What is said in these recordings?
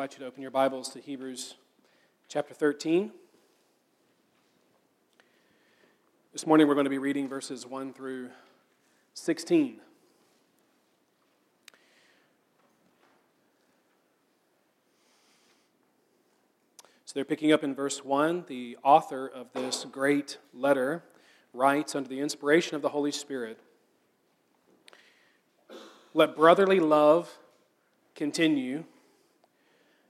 Invite you to open your Bibles to Hebrews chapter 13. This morning we're going to be reading verses 1 through 16. So they're picking up in verse 1. The author of this great letter writes under the inspiration of the Holy Spirit Let brotherly love continue.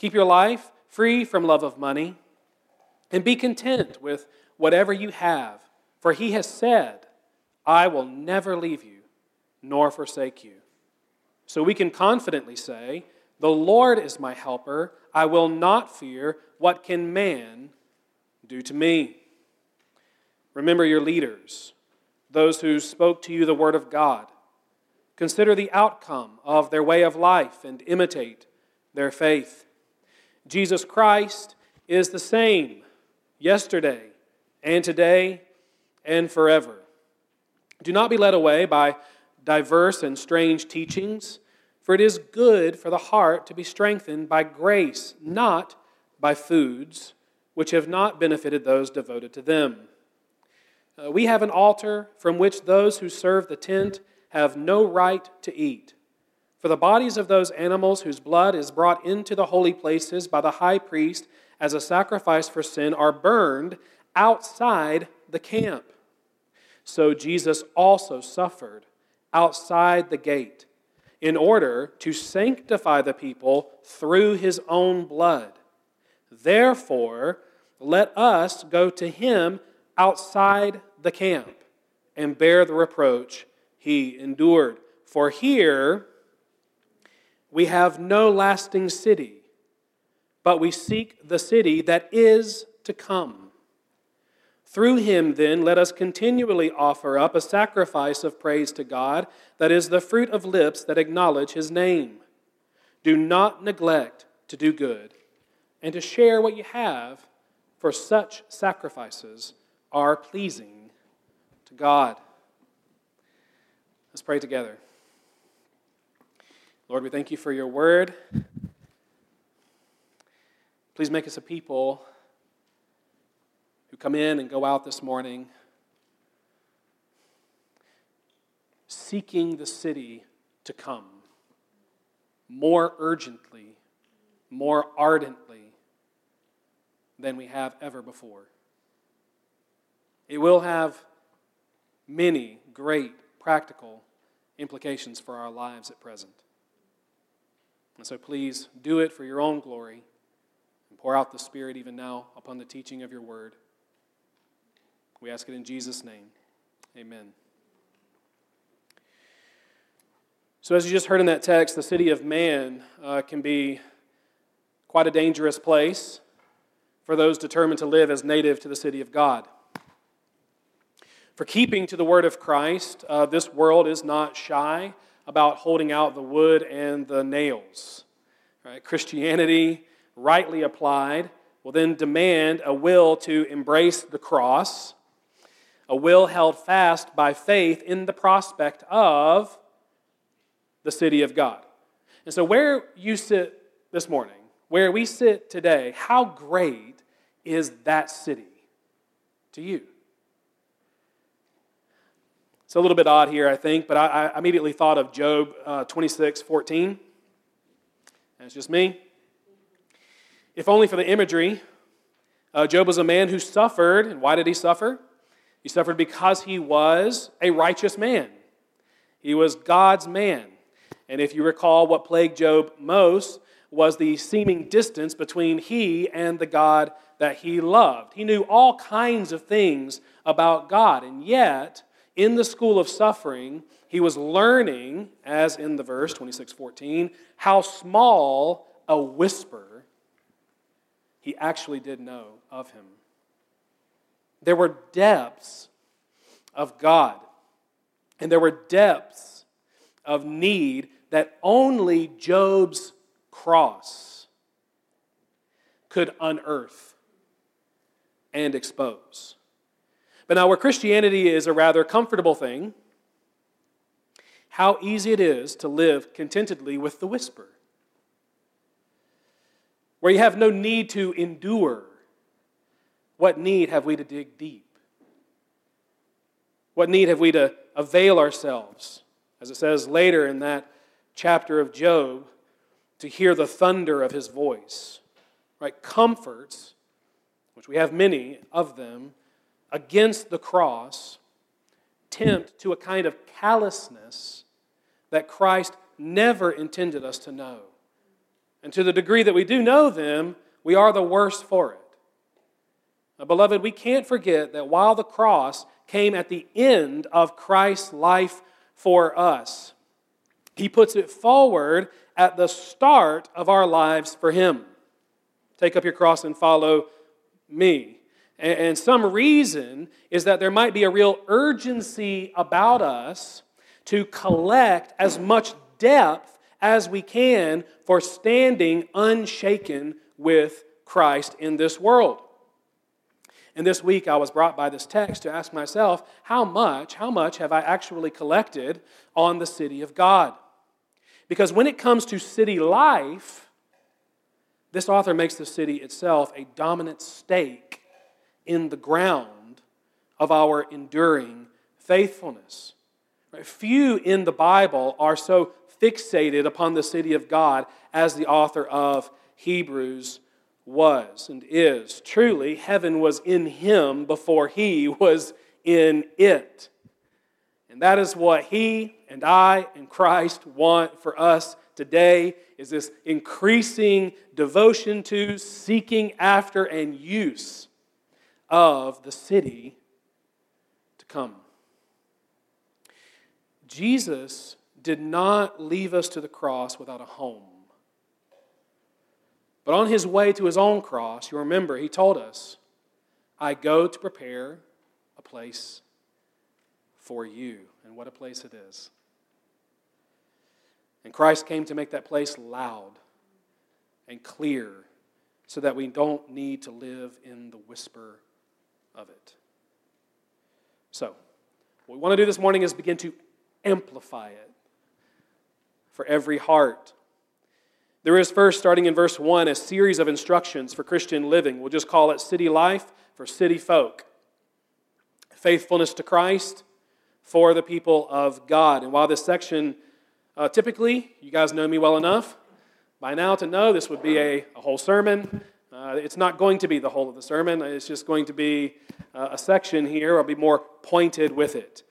Keep your life free from love of money, and be content with whatever you have, for he has said, I will never leave you nor forsake you. So we can confidently say, The Lord is my helper. I will not fear. What can man do to me? Remember your leaders, those who spoke to you the word of God. Consider the outcome of their way of life and imitate their faith. Jesus Christ is the same yesterday and today and forever. Do not be led away by diverse and strange teachings for it is good for the heart to be strengthened by grace, not by foods which have not benefited those devoted to them. Uh, we have an altar from which those who serve the tent have no right to eat. For the bodies of those animals whose blood is brought into the holy places by the high priest as a sacrifice for sin are burned outside the camp. So Jesus also suffered outside the gate in order to sanctify the people through his own blood. Therefore, let us go to him outside the camp and bear the reproach he endured. For here we have no lasting city, but we seek the city that is to come. Through him, then, let us continually offer up a sacrifice of praise to God, that is the fruit of lips that acknowledge his name. Do not neglect to do good and to share what you have, for such sacrifices are pleasing to God. Let's pray together. Lord, we thank you for your word. Please make us a people who come in and go out this morning seeking the city to come more urgently, more ardently than we have ever before. It will have many great practical implications for our lives at present. And so please do it for your own glory and pour out the Spirit even now upon the teaching of your word. We ask it in Jesus' name. Amen. So, as you just heard in that text, the city of man uh, can be quite a dangerous place for those determined to live as native to the city of God. For keeping to the word of Christ, uh, this world is not shy about holding out the wood and the nails. Right? Christianity, rightly applied, will then demand a will to embrace the cross a will held fast by faith in the prospect of the city of God. And so, where you sit this morning, where we sit today, how great is that city to you? It's a little bit odd here, I think, but I, I immediately thought of Job uh, 26 14. That's just me. If only for the imagery, uh, Job was a man who suffered. And why did he suffer? He suffered because he was a righteous man. He was God's man. And if you recall, what plagued Job most was the seeming distance between he and the God that he loved. He knew all kinds of things about God, and yet, in the school of suffering, he was learning, as in the verse 26:14, how small a whisper he actually did know of him. There were depths of God, and there were depths of need that only Job's cross could unearth and expose. But now, where Christianity is a rather comfortable thing, how easy it is to live contentedly with the whisper. Where you have no need to endure, what need have we to dig deep? What need have we to avail ourselves, as it says later in that chapter of Job, to hear the thunder of his voice? Right? Comforts, which we have many of them, against the cross, tempt to a kind of callousness that Christ never intended us to know. And to the degree that we do know them, we are the worse for it. Now, beloved, we can't forget that while the cross came at the end of Christ's life for us, he puts it forward at the start of our lives for him. Take up your cross and follow me. And some reason is that there might be a real urgency about us to collect as much depth as we can for standing unshaken with Christ in this world. And this week I was brought by this text to ask myself, how much, how much have I actually collected on the city of God? Because when it comes to city life, this author makes the city itself a dominant stake in the ground of our enduring faithfulness. Few in the Bible are so fixated upon the city of God as the author of Hebrews was and is. Truly, heaven was in him before he was in it. And that is what he and I and Christ want for us today is this increasing devotion to, seeking after, and use of the city to come. Jesus did not leave us to the cross without a home. But on his way to his own cross, you remember, he told us, I go to prepare a place for you. And what a place it is. And Christ came to make that place loud and clear so that we don't need to live in the whisper of it. So, what we want to do this morning is begin to amplify it for every heart there is first, starting in verse 1, a series of instructions for Christian living. We'll just call it city life for city folk. Faithfulness to Christ for the people of God. And while this section, uh, typically, you guys know me well enough by now to know this would be a, a whole sermon. Uh, it's not going to be the whole of the sermon, it's just going to be uh, a section here. I'll be more pointed with it.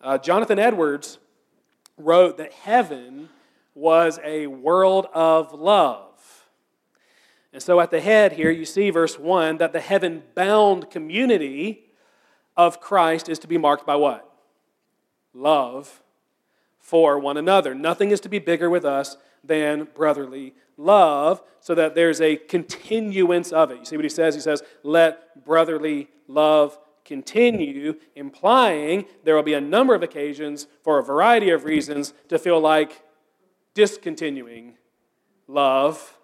Uh, Jonathan Edwards wrote that heaven was a world of love. And so at the head here, you see verse 1 that the heaven bound community of Christ is to be marked by what? Love for one another. Nothing is to be bigger with us than brotherly love, so that there's a continuance of it. You see what he says? He says, Let brotherly love continue, implying there will be a number of occasions for a variety of reasons to feel like discontinuing love.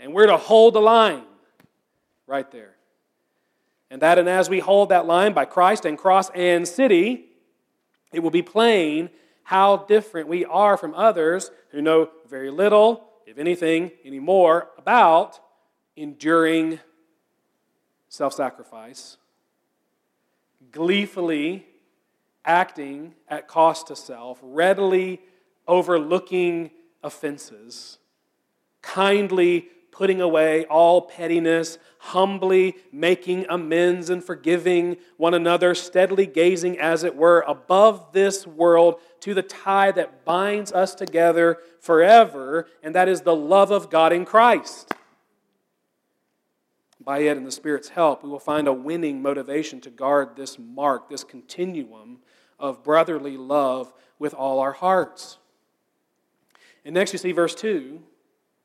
And we're to hold the line right there. And that, and as we hold that line by Christ and cross and city, it will be plain how different we are from others who know very little, if anything, anymore about enduring self sacrifice, gleefully acting at cost to self, readily overlooking offenses, kindly putting away all pettiness, humbly making amends and forgiving one another, steadily gazing, as it were, above this world to the tie that binds us together forever, and that is the love of God in Christ. By it and the Spirit's help, we will find a winning motivation to guard this mark, this continuum of brotherly love with all our hearts. And next, you see verse 2.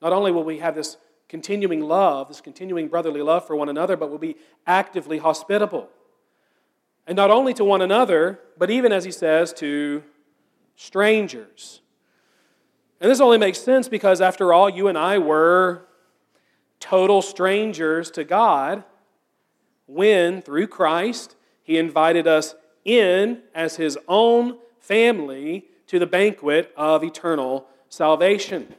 Not only will we have this continuing love, this continuing brotherly love for one another, but will be actively hospitable. And not only to one another, but even, as he says, to strangers. And this only makes sense because, after all, you and I were total strangers to God when, through Christ, he invited us in as his own family to the banquet of eternal salvation.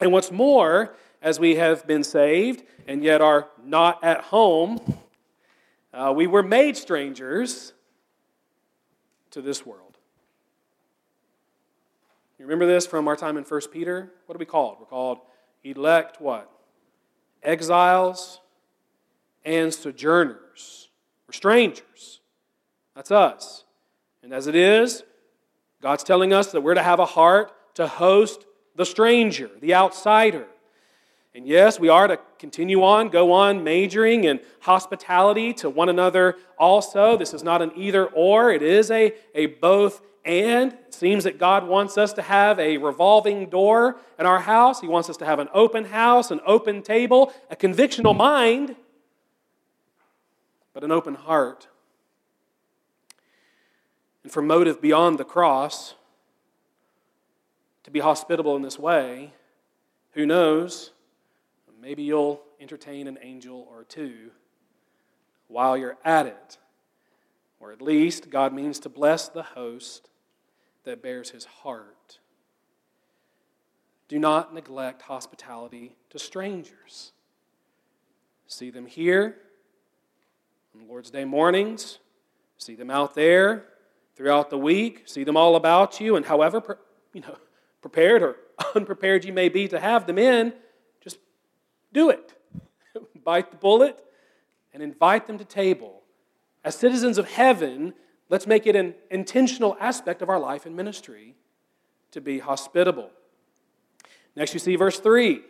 And what's more, as we have been saved and yet are not at home, uh, we were made strangers to this world. You remember this from our time in 1 Peter? What are we called? We're called elect what? Exiles and sojourners. We're strangers. That's us. And as it is, God's telling us that we're to have a heart to host the stranger, the outsider. And yes, we are to continue on, go on majoring in hospitality to one another also. This is not an either or, it is a, a both and. It seems that God wants us to have a revolving door in our house. He wants us to have an open house, an open table, a convictional mind, but an open heart. And for motive beyond the cross, to be hospitable in this way, who knows? Maybe you'll entertain an angel or two while you're at it. Or at least God means to bless the host that bears his heart. Do not neglect hospitality to strangers. See them here on Lord's Day mornings, see them out there throughout the week, see them all about you, and however you know, prepared or unprepared you may be to have them in, do it. Bite the bullet and invite them to table. As citizens of heaven, let's make it an intentional aspect of our life and ministry to be hospitable. Next, you see verse 3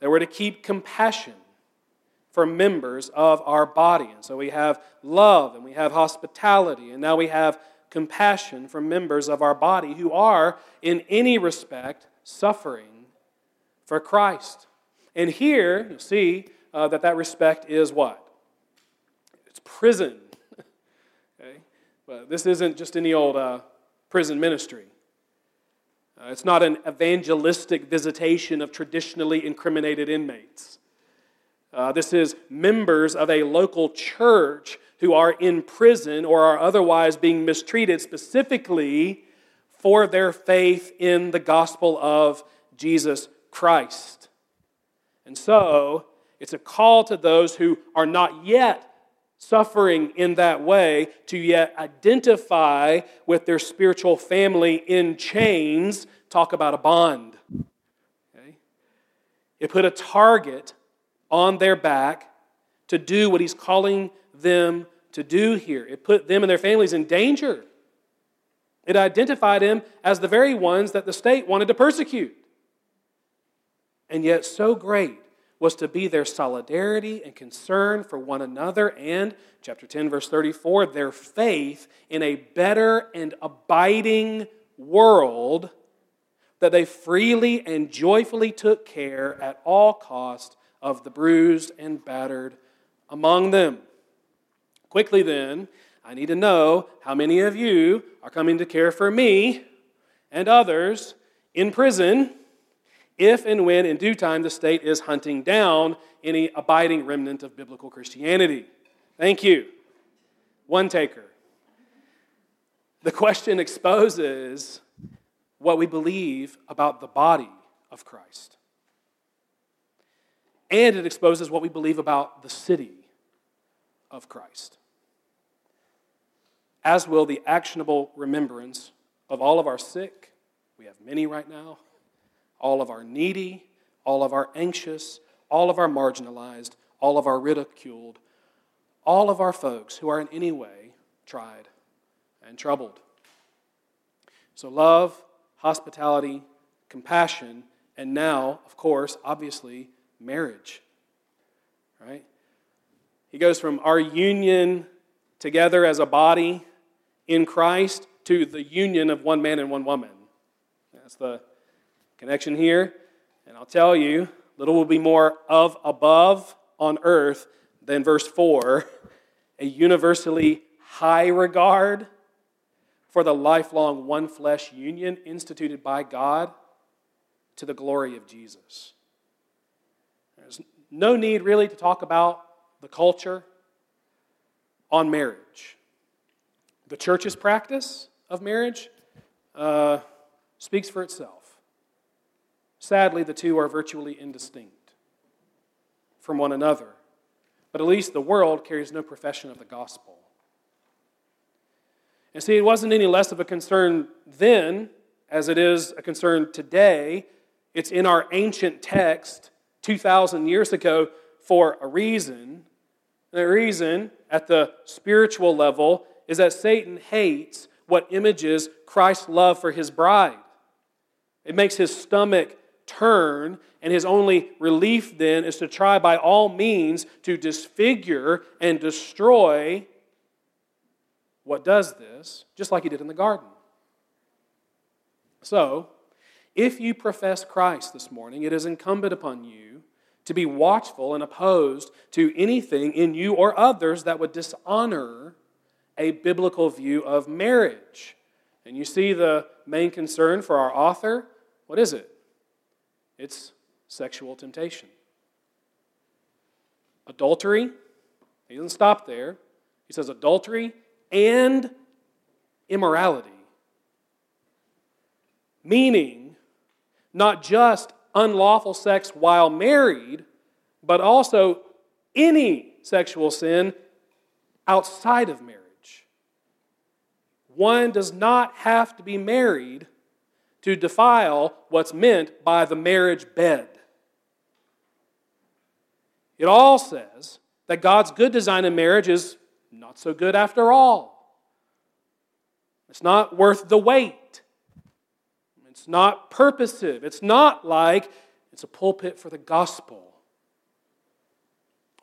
that we're to keep compassion for members of our body. And so we have love and we have hospitality, and now we have compassion for members of our body who are, in any respect, suffering for Christ. And here, you'll see uh, that that respect is what? It's prison. okay? But this isn't just any old uh, prison ministry. Uh, it's not an evangelistic visitation of traditionally incriminated inmates. Uh, this is members of a local church who are in prison or are otherwise being mistreated specifically for their faith in the gospel of Jesus Christ. And so, it's a call to those who are not yet suffering in that way to yet identify with their spiritual family in chains. Talk about a bond. Okay? It put a target on their back to do what he's calling them to do here. It put them and their families in danger. It identified them as the very ones that the state wanted to persecute and yet so great was to be their solidarity and concern for one another and chapter 10 verse 34 their faith in a better and abiding world that they freely and joyfully took care at all cost of the bruised and battered among them. Quickly then i need to know how many of you are coming to care for me and others in prison if and when, in due time, the state is hunting down any abiding remnant of biblical Christianity. Thank you. One taker. The question exposes what we believe about the body of Christ. And it exposes what we believe about the city of Christ. As will the actionable remembrance of all of our sick, we have many right now, all of our needy, all of our anxious, all of our marginalized, all of our ridiculed, all of our folks who are in any way tried and troubled. So, love, hospitality, compassion, and now, of course, obviously, marriage. Right? He goes from our union together as a body in Christ to the union of one man and one woman. That's the connection here. And I'll tell you, little will be more of above on earth than verse 4 a universally high regard for the lifelong one flesh union instituted by God to the glory of Jesus. There's no need really to talk about the culture on marriage. The church's practice of marriage uh, speaks for itself. Sadly, the two are virtually indistinct from one another, but at least the world carries no profession of the gospel. And see, it wasn't any less of a concern then as it is a concern today. It's in our ancient text 2,000 years ago for a reason. The reason at the spiritual level is that Satan hates what images Christ's love for his bride. It makes his stomach turn, and his only relief then is to try by all means to disfigure and destroy what does this, just like he did in the garden. So, if you profess Christ this morning, it is incumbent upon you to be watchful and opposed to anything in you or others that would dishonor a biblical view of marriage. And you see the main concern for our author? What is it? It's sexual temptation. Adultery, he doesn't stop there. He says adultery and immorality. Meaning, not just unlawful sex while married, but also any sexual sin outside of marriage. One does not have to be married to defile what's meant by the marriage bed. It all says that God's good design in marriage is not so good after all. It's not worth the wait. It's not purposive. It's not like it's a pulpit for the gospel.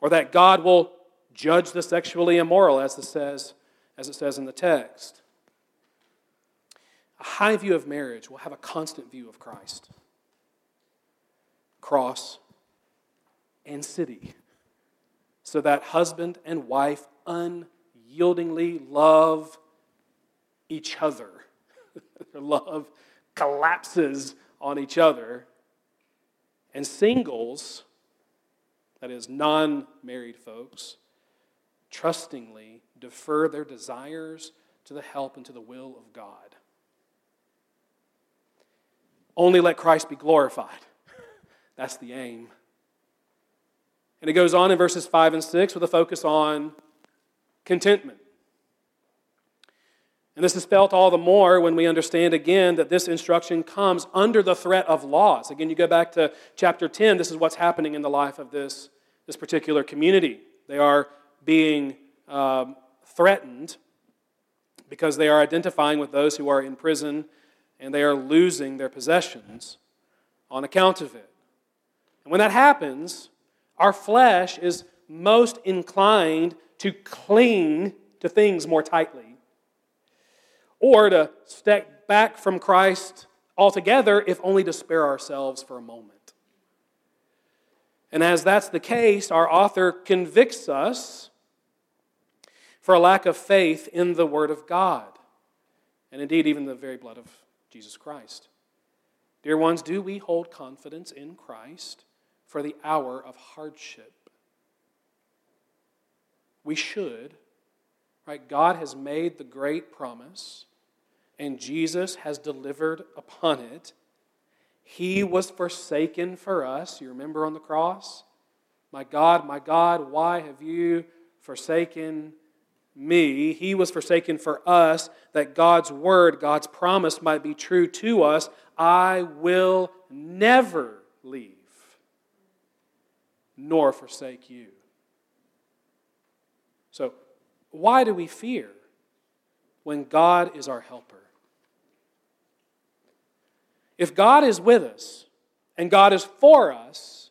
Or that God will judge the sexually immoral, as it says, as it says in the text. A high view of marriage will have a constant view of Christ, cross, and city, so that husband and wife unyieldingly love each other. Their love collapses on each other. And singles, that is, non married folks, trustingly defer their desires to the help and to the will of God. Only let Christ be glorified. That's the aim. And it goes on in verses 5 and 6 with a focus on contentment. And this is felt all the more when we understand again that this instruction comes under the threat of laws. Again, you go back to chapter 10, this is what's happening in the life of this, this particular community. They are being um, threatened because they are identifying with those who are in prison and they are losing their possessions on account of it. And when that happens, our flesh is most inclined to cling to things more tightly or to step back from Christ altogether, if only to spare ourselves for a moment. And as that's the case, our author convicts us for a lack of faith in the Word of God, and indeed, even the very blood of Jesus Christ. Dear ones, do we hold confidence in Christ for the hour of hardship? We should. Right? God has made the great promise, and Jesus has delivered upon it. He was forsaken for us. You remember on the cross? My God, my God, why have you forsaken me. He was forsaken for us, that God's word, God's promise might be true to us. I will never leave nor forsake you. So, why do we fear when God is our helper? If God is with us and God is for us,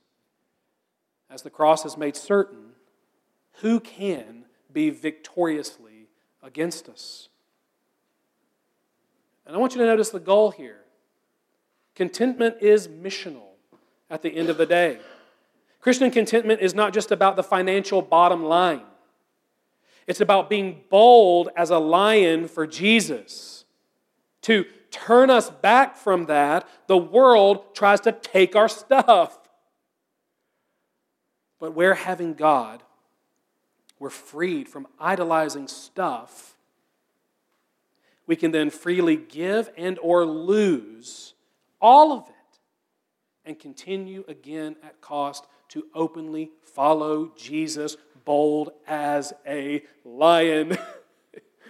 as the cross has made certain, who can be victoriously against us? And I want you to notice the goal here. Contentment is missional at the end of the day. Christian contentment is not just about the financial bottom line, it's about being bold as a lion for Jesus. To turn us back from that, the world tries to take our stuff. But where having God, we're freed from idolizing stuff. We can then freely give and or lose all of it and continue again at cost to openly follow Jesus bold as a lion.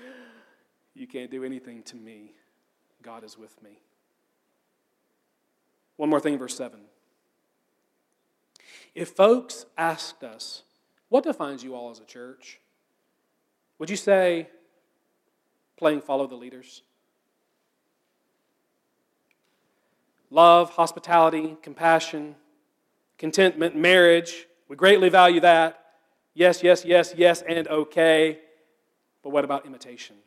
you can't do anything to me. God is with me. One more thing, verse 7. If folks asked us, what defines you all as a church? Would you say playing follow the leaders? Love, hospitality, compassion, contentment, marriage. We greatly value that. Yes, yes, yes, yes, and okay. But what about imitation?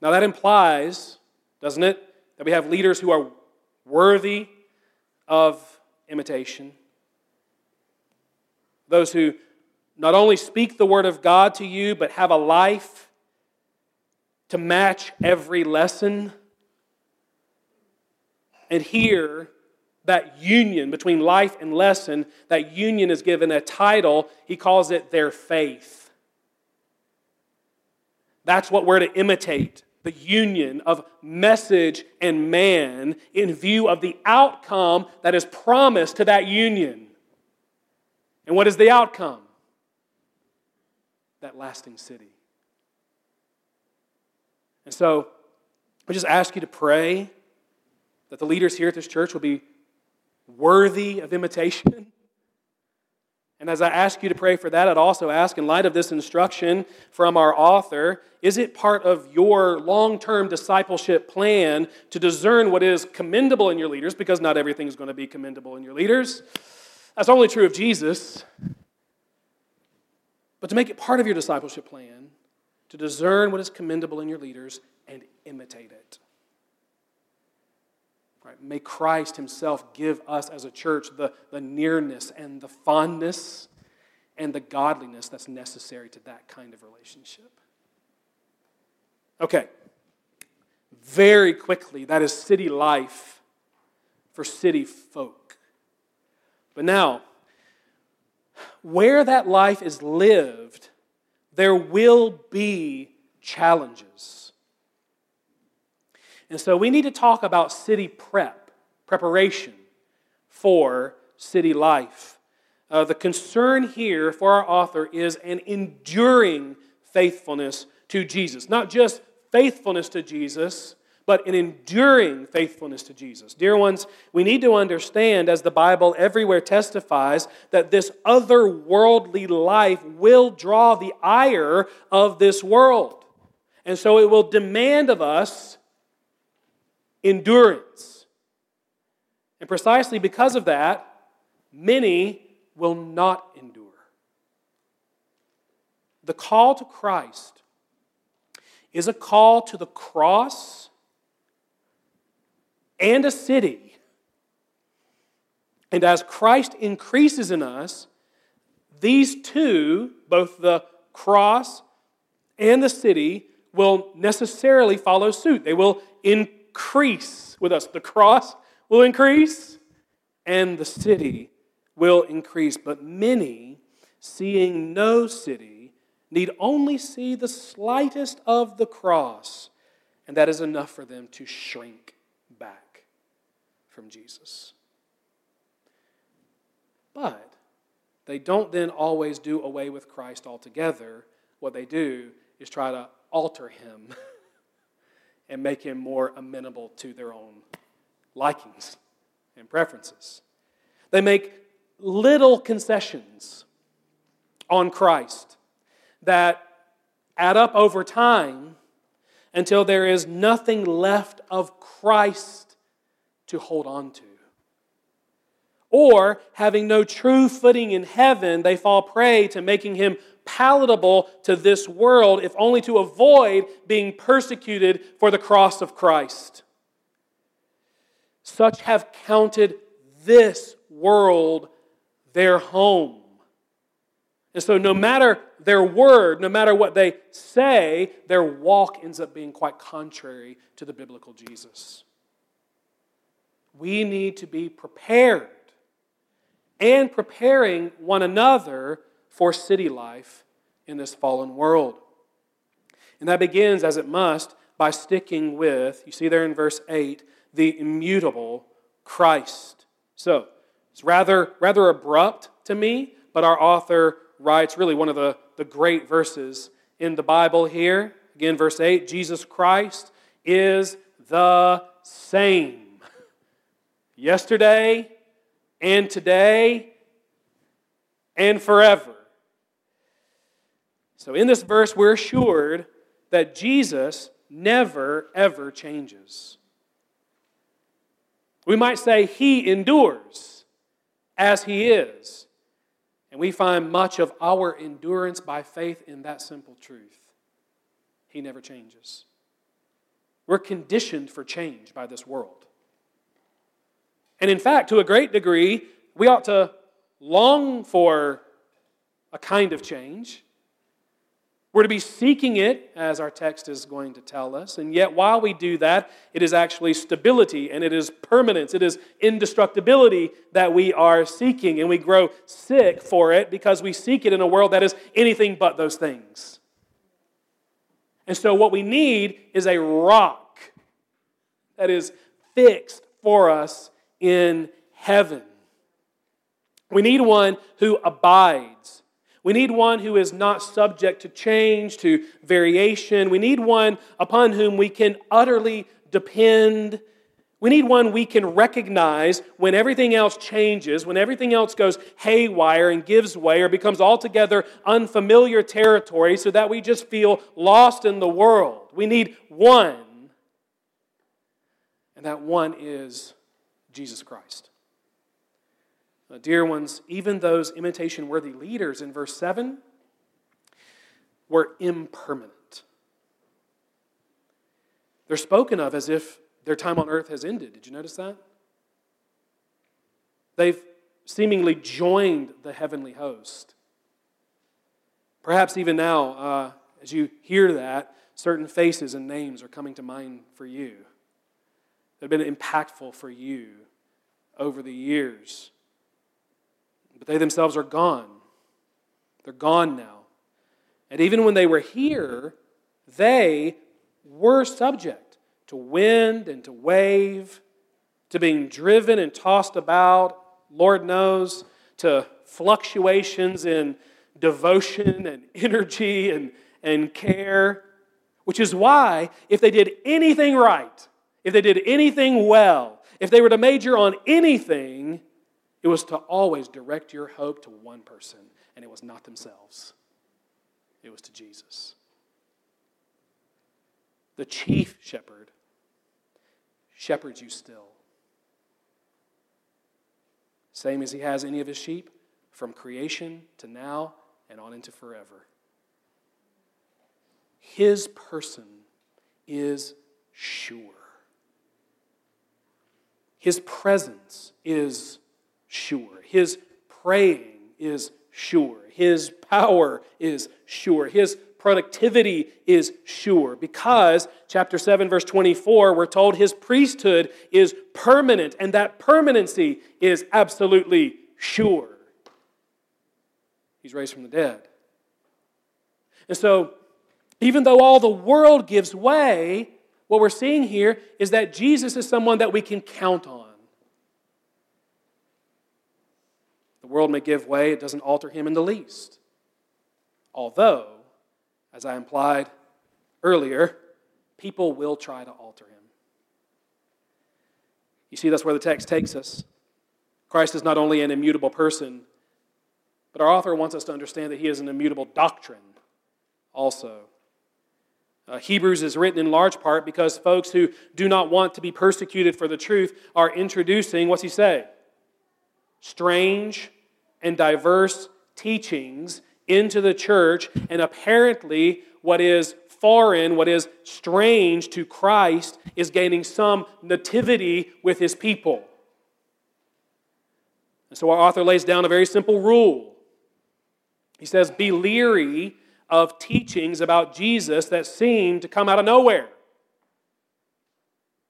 Now, that implies, doesn't it, that we have leaders who are worthy of imitation. Those who not only speak the word of God to you, but have a life to match every lesson. And here, that union between life and lesson, that union is given a title. He calls it their faith. That's what we're to imitate the union of message and man in view of the outcome that is promised to that union. And what is the outcome? That lasting city. And so, I just ask you to pray that the leaders here at this church will be worthy of imitation and as I ask you to pray for that, I'd also ask, in light of this instruction from our author, is it part of your long term discipleship plan to discern what is commendable in your leaders? Because not everything is going to be commendable in your leaders. That's only true of Jesus. But to make it part of your discipleship plan, to discern what is commendable in your leaders and imitate it. Right? May Christ Himself give us as a church the, the nearness and the fondness and the godliness that's necessary to that kind of relationship. Okay. Very quickly, that is city life for city folk. But now, where that life is lived, there will be challenges. And so we need to talk about city prep, preparation for city life. Uh, the concern here for our author is an enduring faithfulness to Jesus. Not just faithfulness to Jesus, but an enduring faithfulness to Jesus. Dear ones, we need to understand, as the Bible everywhere testifies, that this otherworldly life will draw the ire of this world. And so it will demand of us endurance. And precisely because of that, many will not endure. The call to Christ is a call to the cross and a city. And as Christ increases in us, these two, both the cross and the city, will necessarily follow suit. They will increase with us. The cross will increase and the city will increase. But many, seeing no city, need only see the slightest of the cross, and that is enough for them to shrink from Jesus. But they don't then always do away with Christ altogether. What they do is try to alter him and make him more amenable to their own likings and preferences. They make little concessions on Christ that add up over time until there is nothing left of Christ to hold on to. Or, having no true footing in heaven, they fall prey to making him palatable to this world, if only to avoid being persecuted for the cross of Christ. Such have counted this world their home. And so, no matter their word, no matter what they say, their walk ends up being quite contrary to the biblical Jesus. We need to be prepared and preparing one another for city life in this fallen world. And that begins, as it must, by sticking with, you see there in verse 8, the immutable Christ. So, it's rather, rather abrupt to me, but our author writes really one of the, the great verses in the Bible here. Again, verse 8 Jesus Christ is the same yesterday and today and forever. So, in this verse, we're assured that Jesus never, ever changes. We might say he endures as he is. And we find much of our endurance by faith in that simple truth. He never changes. We're conditioned for change by this world. And in fact, to a great degree, we ought to long for a kind of change. We're to be seeking it, as our text is going to tell us. And yet, while we do that, it is actually stability and it is permanence, it is indestructibility that we are seeking. And we grow sick for it because we seek it in a world that is anything but those things. And so, what we need is a rock that is fixed for us in heaven. We need one who abides we need one who is not subject to change, to variation. We need one upon whom we can utterly depend. We need one we can recognize when everything else changes, when everything else goes haywire and gives way or becomes altogether unfamiliar territory, so that we just feel lost in the world. We need one, and that one is Jesus Christ. Uh, dear ones, even those imitation worthy leaders in verse 7 were impermanent. They're spoken of as if their time on earth has ended. Did you notice that? They've seemingly joined the heavenly host. Perhaps even now, uh, as you hear that, certain faces and names are coming to mind for you that have been impactful for you over the years but they themselves are gone. They're gone now. And even when they were here, they were subject to wind and to wave, to being driven and tossed about, Lord knows, to fluctuations in devotion and energy and, and care. Which is why, if they did anything right, if they did anything well, if they were to major on anything, it was to always direct your hope to one person, and it was not themselves, it was to Jesus. The chief shepherd shepherds you still. Same as he has any of his sheep, from creation to now and on into forever. His person is sure. His presence is sure. His praying is sure. His power is sure. His productivity is sure. Because, chapter 7, verse 24, we're told his priesthood is permanent, and that permanency is absolutely sure. He's raised from the dead. And so, even though all the world gives way, what we're seeing here is that Jesus is someone that we can count on. The world may give way, it doesn't alter him in the least. Although, as I implied earlier, people will try to alter him. You see, that's where the text takes us. Christ is not only an immutable person, but our author wants us to understand that he is an immutable doctrine also. Uh, Hebrews is written in large part because folks who do not want to be persecuted for the truth are introducing, what's he say? Strange and diverse teachings into the church, and apparently, what is foreign, what is strange to Christ, is gaining some nativity with his people. And so, our author lays down a very simple rule. He says, Be leery of teachings about Jesus that seem to come out of nowhere,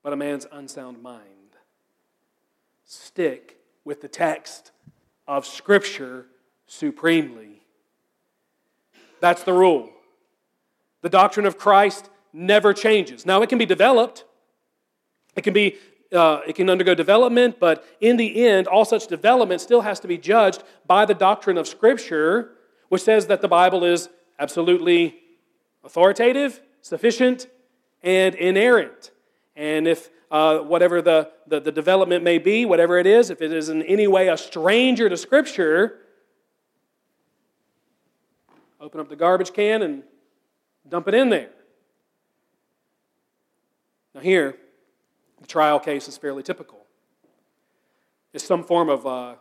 but a man's unsound mind. Stick with the text of Scripture supremely. That's the rule. The doctrine of Christ never changes. Now, it can be developed, it can be uh, it can undergo development, but in the end, all such development still has to be judged by the doctrine of Scripture, which says that the Bible is absolutely authoritative, sufficient, and inerrant. And if uh, whatever the, the, the development may be, whatever it is, if it is in any way a stranger to Scripture, open up the garbage can and dump it in there. Now, here, the trial case is fairly typical. It's some form of uh,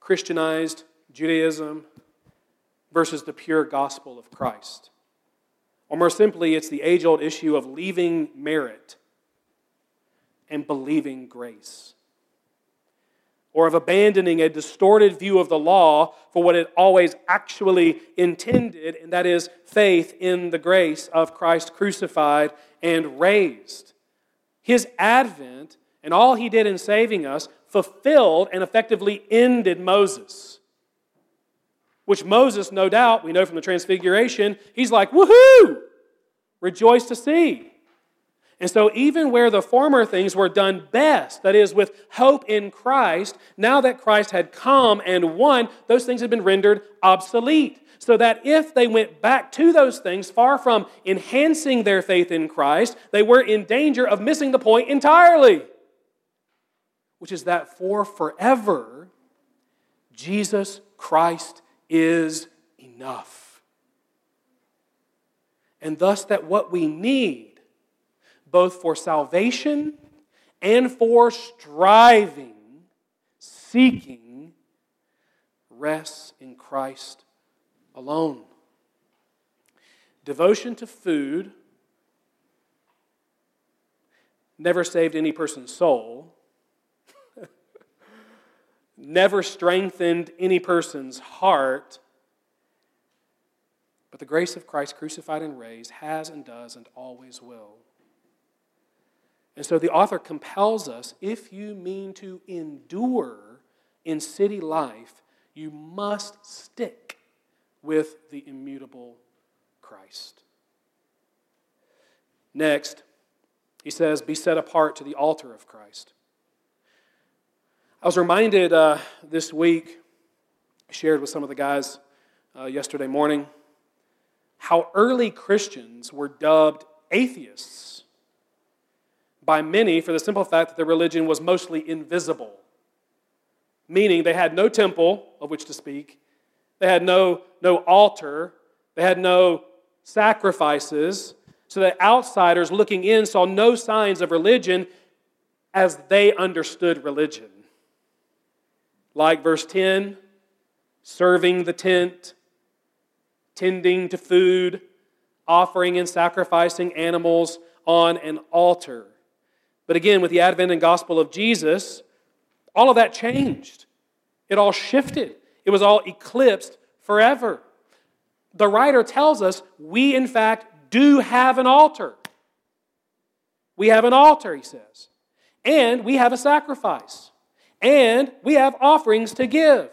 Christianized Judaism versus the pure gospel of Christ. Or more simply, it's the age old issue of leaving merit and believing grace. Or of abandoning a distorted view of the law for what it always actually intended, and that is faith in the grace of Christ crucified and raised. His advent and all he did in saving us fulfilled and effectively ended Moses which Moses, no doubt, we know from the Transfiguration, he's like, woohoo! Rejoice to see. And so, even where the former things were done best, that is, with hope in Christ, now that Christ had come and won, those things had been rendered obsolete. So that if they went back to those things, far from enhancing their faith in Christ, they were in danger of missing the point entirely. Which is that for forever, Jesus Christ is enough. And thus, that what we need, both for salvation and for striving, seeking, rests in Christ alone. Devotion to food never saved any person's soul never strengthened any person's heart. But the grace of Christ crucified and raised has and does and always will. And so the author compels us if you mean to endure in city life, you must stick with the immutable Christ. Next, he says, Be set apart to the altar of Christ. I was reminded uh, this week, shared with some of the guys uh, yesterday morning, how early Christians were dubbed atheists by many for the simple fact that their religion was mostly invisible, meaning they had no temple of which to speak, they had no, no altar, they had no sacrifices, so that outsiders looking in saw no signs of religion as they understood religion like verse 10 serving the tent, tending to food, offering and sacrificing animals on an altar. But again, with the advent and gospel of Jesus, all of that changed. It all shifted. It was all eclipsed forever. The writer tells us we, in fact, do have an altar. We have an altar, he says. And we have a sacrifice and we have offerings to give.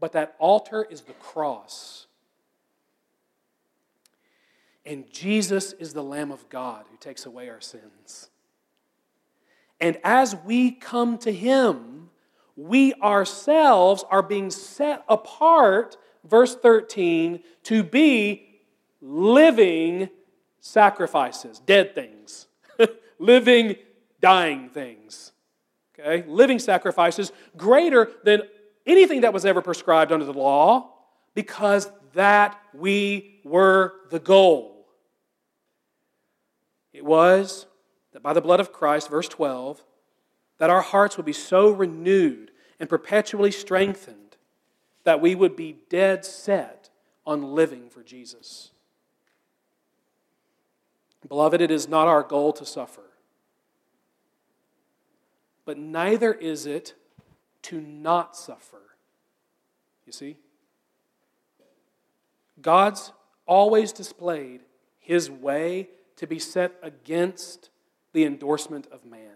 But that altar is the cross. And Jesus is the Lamb of God who takes away our sins. And as we come to Him, we ourselves are being set apart, verse 13, to be living sacrifices, dead things, living, dying things. Okay, living sacrifices, greater than anything that was ever prescribed under the law, because that we were the goal. It was that by the blood of Christ, verse 12, that our hearts would be so renewed and perpetually strengthened that we would be dead set on living for Jesus. Beloved, it is not our goal to suffer, but neither is it to not suffer. You see? God's always displayed his way to be set against the endorsement of man,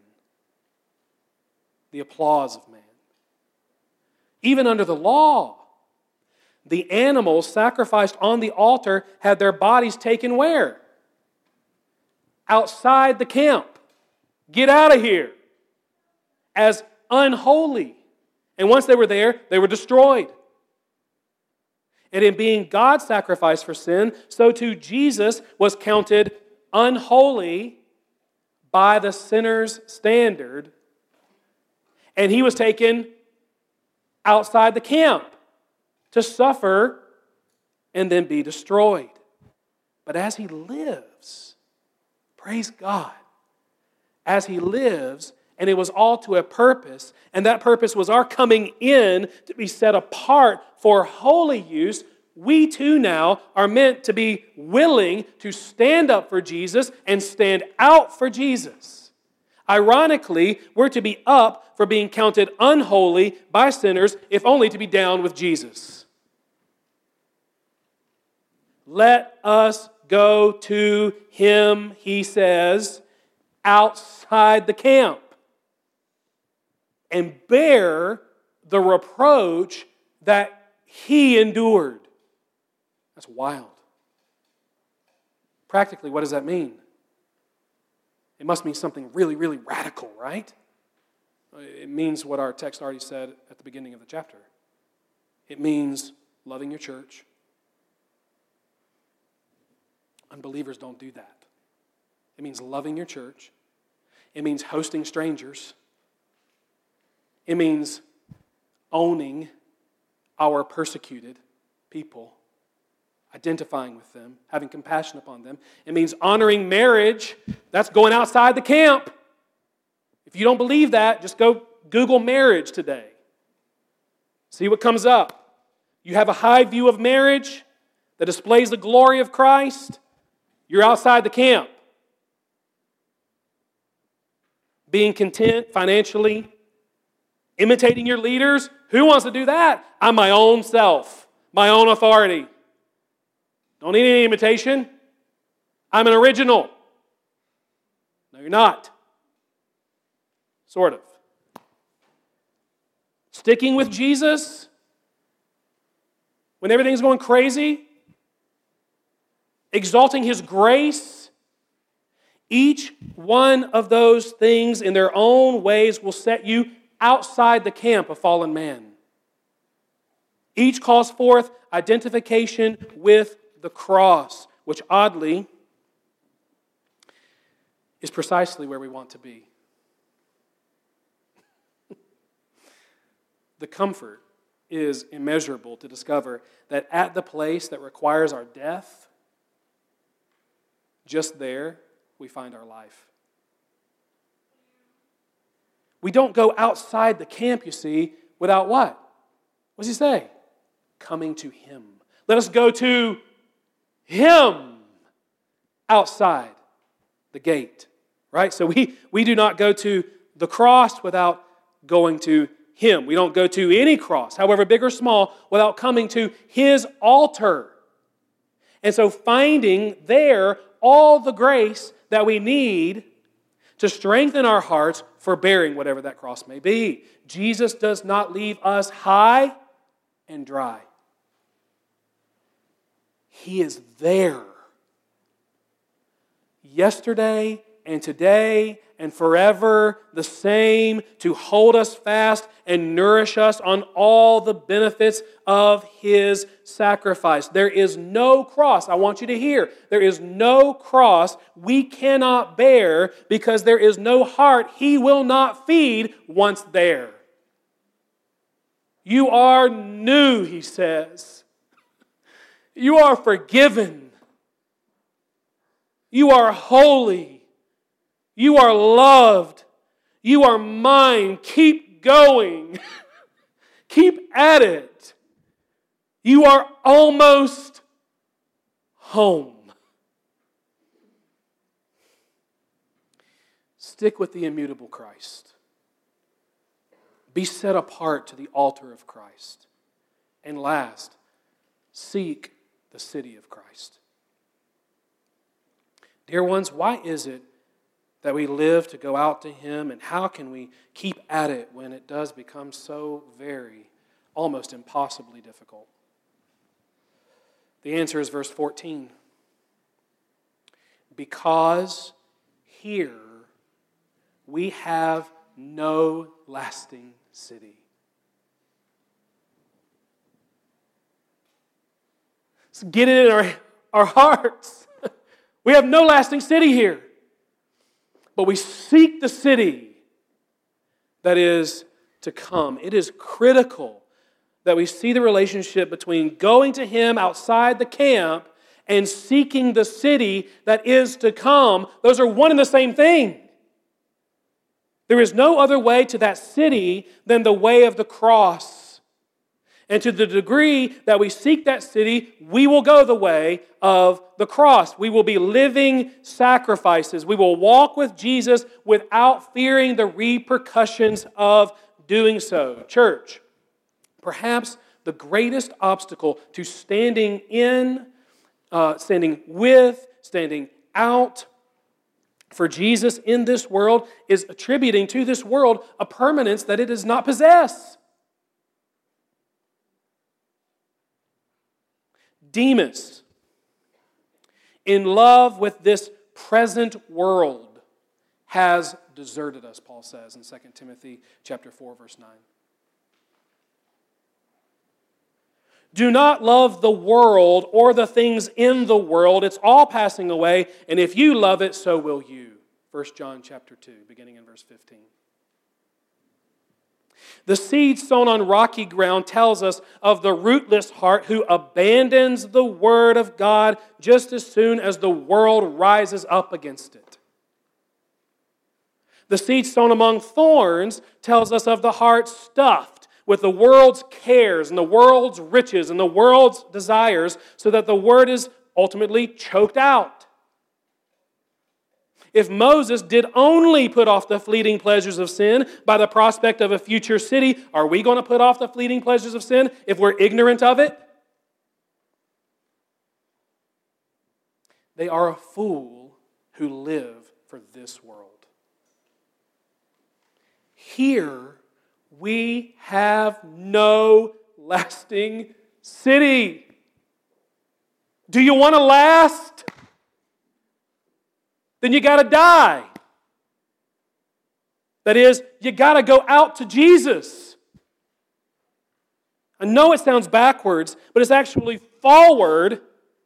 the applause of man. Even under the law, the animals sacrificed on the altar had their bodies taken where? Outside the camp. Get out of here. As unholy. And once they were there, they were destroyed. And in being God's sacrifice for sin, so too Jesus was counted unholy by the sinner's standard. And he was taken outside the camp to suffer and then be destroyed. But as he lives, praise God, as he lives, and it was all to a purpose, and that purpose was our coming in to be set apart for holy use. We too now are meant to be willing to stand up for Jesus and stand out for Jesus. Ironically, we're to be up for being counted unholy by sinners, if only to be down with Jesus. Let us go to him, he says, outside the camp and bear the reproach that he endured. That's wild. Practically, what does that mean? It must mean something really, really radical, right? It means what our text already said at the beginning of the chapter. It means loving your church. Unbelievers don't do that. It means loving your church. It means hosting strangers. It means owning our persecuted people, identifying with them, having compassion upon them. It means honoring marriage. That's going outside the camp. If you don't believe that, just go Google marriage today. See what comes up. You have a high view of marriage that displays the glory of Christ, you're outside the camp. Being content financially, Imitating your leaders? Who wants to do that? I'm my own self, my own authority. Don't need any imitation. I'm an original. No, you're not. Sort of. Sticking with Jesus when everything's going crazy, exalting his grace. Each one of those things in their own ways will set you outside the camp of fallen man. Each calls forth identification with the cross, which oddly is precisely where we want to be. the comfort is immeasurable to discover that at the place that requires our death, just there we find our life. We don't go outside the camp, you see, without what? What does he say? Coming to him. Let us go to him outside the gate. Right? So we, we do not go to the cross without going to him. We don't go to any cross, however big or small, without coming to his altar. And so finding there all the grace that we need to strengthen our hearts for bearing whatever that cross may be. Jesus does not leave us high and dry, He is there. Yesterday, and today and forever the same to hold us fast and nourish us on all the benefits of his sacrifice. There is no cross, I want you to hear, there is no cross we cannot bear because there is no heart he will not feed once there. You are new, he says. You are forgiven. You are holy. You are loved. You are mine. Keep going. Keep at it. You are almost home. Stick with the immutable Christ. Be set apart to the altar of Christ. And last, seek the city of Christ. Dear ones, why is it that we live to go out to Him, and how can we keep at it when it does become so very, almost impossibly difficult? The answer is verse 14. Because here we have no lasting city. Let's get it in our, our hearts. we have no lasting city here. But we seek the city that is to come. It is critical that we see the relationship between going to Him outside the camp and seeking the city that is to come. Those are one and the same thing. There is no other way to that city than the way of the cross. And to the degree that we seek that city, we will go the way of the cross. We will be living sacrifices. We will walk with Jesus without fearing the repercussions of doing so. Church, perhaps the greatest obstacle to standing in, uh, standing with, standing out for Jesus in this world is attributing to this world a permanence that it does not possess. Demas, in love with this present world, has deserted us, Paul says in 2 Timothy chapter 4, verse 9. Do not love the world or the things in the world. It's all passing away, and if you love it, so will you. 1 John chapter 2, beginning in verse 15. The seed sown on rocky ground tells us of the rootless heart who abandons the word of God just as soon as the world rises up against it. The seed sown among thorns tells us of the heart stuffed with the world's cares and the world's riches and the world's desires so that the word is ultimately choked out. If Moses did only put off the fleeting pleasures of sin by the prospect of a future city, are we going to put off the fleeting pleasures of sin if we're ignorant of it? They are a fool who live for this world. Here, we have no lasting city. Do you want to last? Then you got to die. That is, you got to go out to Jesus. I know it sounds backwards, but it's actually forward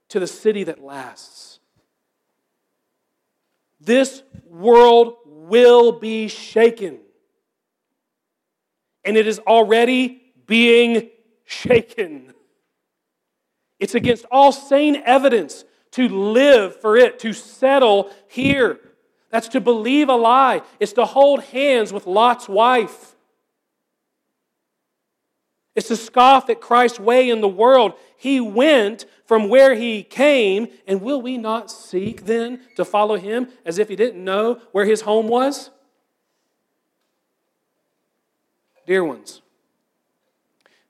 to the city that lasts. This world will be shaken and it is already being shaken. It's against all sane evidence to live for it, to settle here. That's to believe a lie. It's to hold hands with Lot's wife. It's to scoff at Christ's way in the world. He went from where he came, and will we not seek then to follow him as if he didn't know where his home was? Dear ones,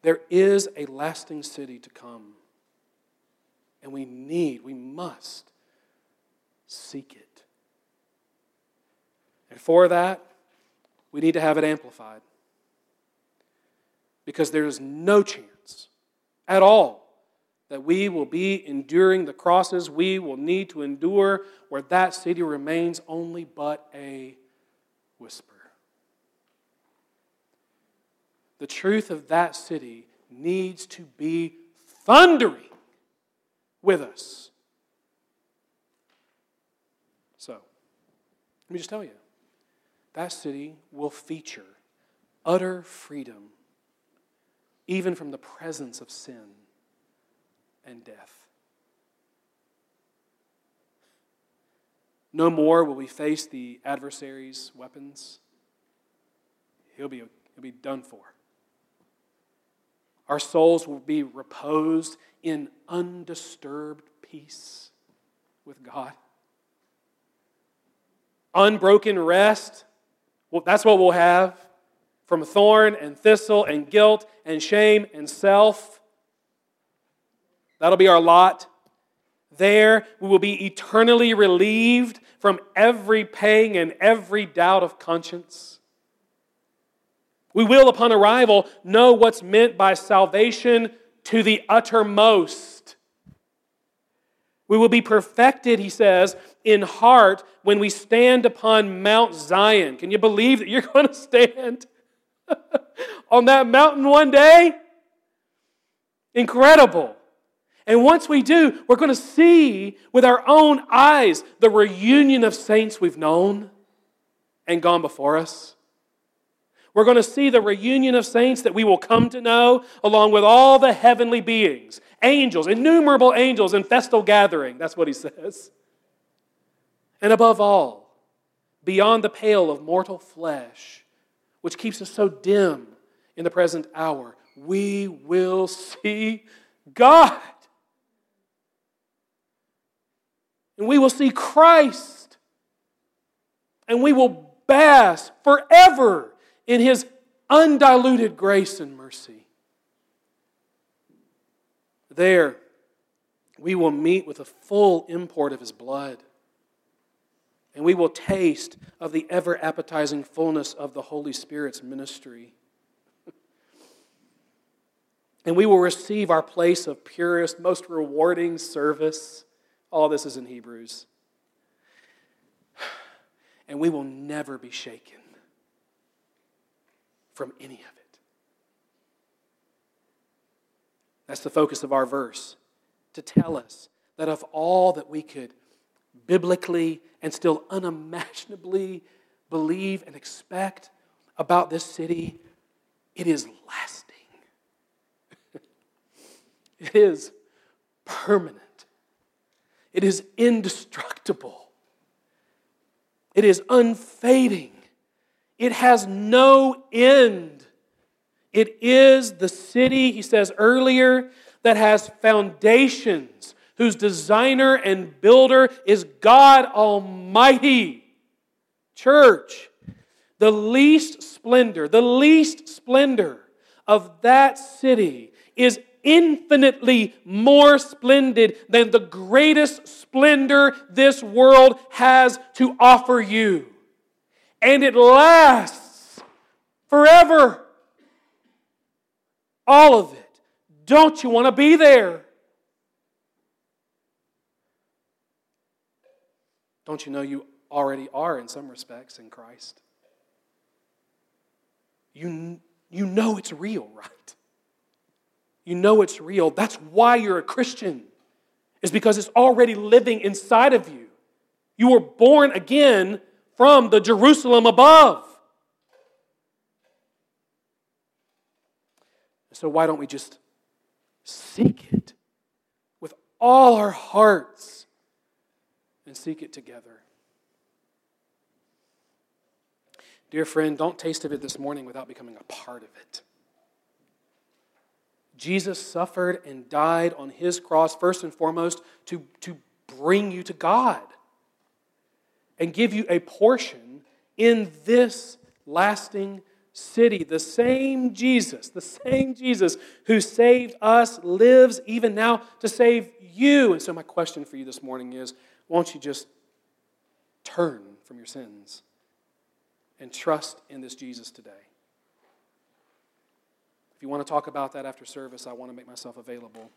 there is a lasting city to come. And we need, we must seek it. And for that, we need to have it amplified. Because there is no chance at all that we will be enduring the crosses we will need to endure, where that city remains only but a whisper. The truth of that city needs to be thundering with us. So, let me just tell you that city will feature utter freedom, even from the presence of sin and death. No more will we face the adversary's weapons. He'll be, he'll be done for. Our souls will be reposed in undisturbed peace with God. Unbroken rest, well, that's what we'll have from thorn and thistle and guilt and shame and self. That'll be our lot. There, we will be eternally relieved from every pang and every doubt of conscience. We will, upon arrival, know what's meant by salvation to the uttermost. We will be perfected, he says, in heart when we stand upon Mount Zion. Can you believe that you're going to stand on that mountain one day? Incredible. And once we do, we're going to see with our own eyes the reunion of saints we've known and gone before us. We're going to see the reunion of saints that we will come to know, along with all the heavenly beings, angels, innumerable angels in festal gathering. That's what he says. And above all, beyond the pale of mortal flesh, which keeps us so dim in the present hour, we will see God. And we will see Christ. And we will bask forever in his undiluted grace and mercy. There, we will meet with the full import of his blood. And we will taste of the ever appetizing fullness of the Holy Spirit's ministry. and we will receive our place of purest, most rewarding service. All this is in Hebrews. And we will never be shaken from any of it. That's the focus of our verse to tell us that of all that we could biblically and still unimaginably believe and expect about this city, it is lasting. it is permanent. It is indestructible. It is unfading. It has no end. It is the city, he says earlier, that has foundations, whose designer and builder is God Almighty. Church, the least splendor, the least splendor of that city is infinitely more splendid than the greatest splendor this world has to offer you and it lasts forever. All of it. Don't you want to be there? Don't you know you already are in some respects in Christ? You, you know it's real, right? You know it's real. That's why you're a Christian, is because it's already living inside of you. You were born again from the Jerusalem above. So, why don't we just seek it with all our hearts and seek it together? Dear friend, don't taste of it this morning without becoming a part of it. Jesus suffered and died on his cross, first and foremost, to, to bring you to God and give you a portion in this lasting city. The same Jesus, the same Jesus who saved us lives even now to save you. And so, my question for you this morning is won't you just turn from your sins and trust in this Jesus today? If you want to talk about that after service, I want to make myself available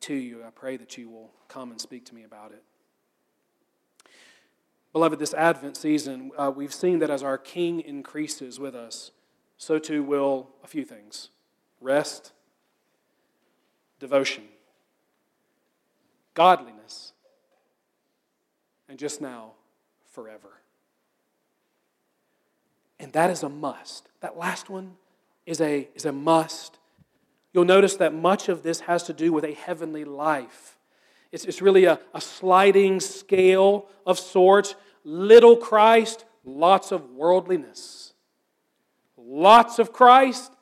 to you. I pray that you will come and speak to me about it. Beloved, this Advent season, uh, we've seen that as our King increases with us, so too will a few things rest, devotion, godliness, and just now, forever. And that is a must. That last one is a, is a must. You'll notice that much of this has to do with a heavenly life. It's, it's really a, a sliding scale of sorts. Little Christ, lots of worldliness. Lots of Christ,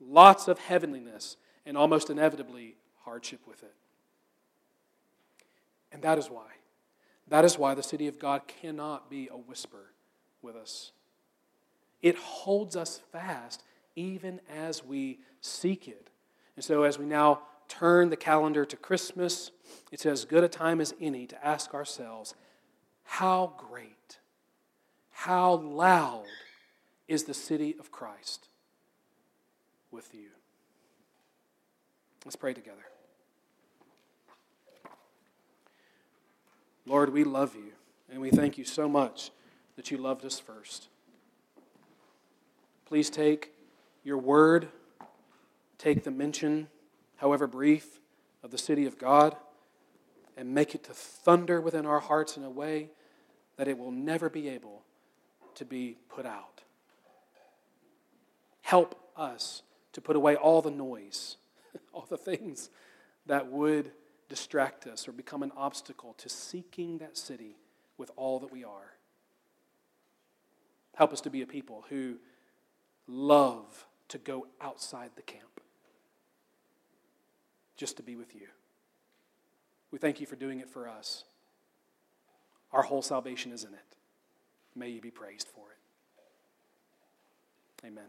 lots of heavenliness, and almost inevitably hardship with it. And that is why. That is why the city of God cannot be a whisper with us. It holds us fast even as we seek it. And so, as we now turn the calendar to Christmas, it's as good a time as any to ask ourselves how great, how loud is the city of Christ with you? Let's pray together. Lord, we love you, and we thank you so much that you loved us first. Please take your word, take the mention, however brief, of the city of God, and make it to thunder within our hearts in a way that it will never be able to be put out. Help us to put away all the noise, all the things that would distract us or become an obstacle to seeking that city with all that we are. Help us to be a people who love to go outside the camp just to be with you. We thank you for doing it for us. Our whole salvation is in it. May you be praised for it. Amen.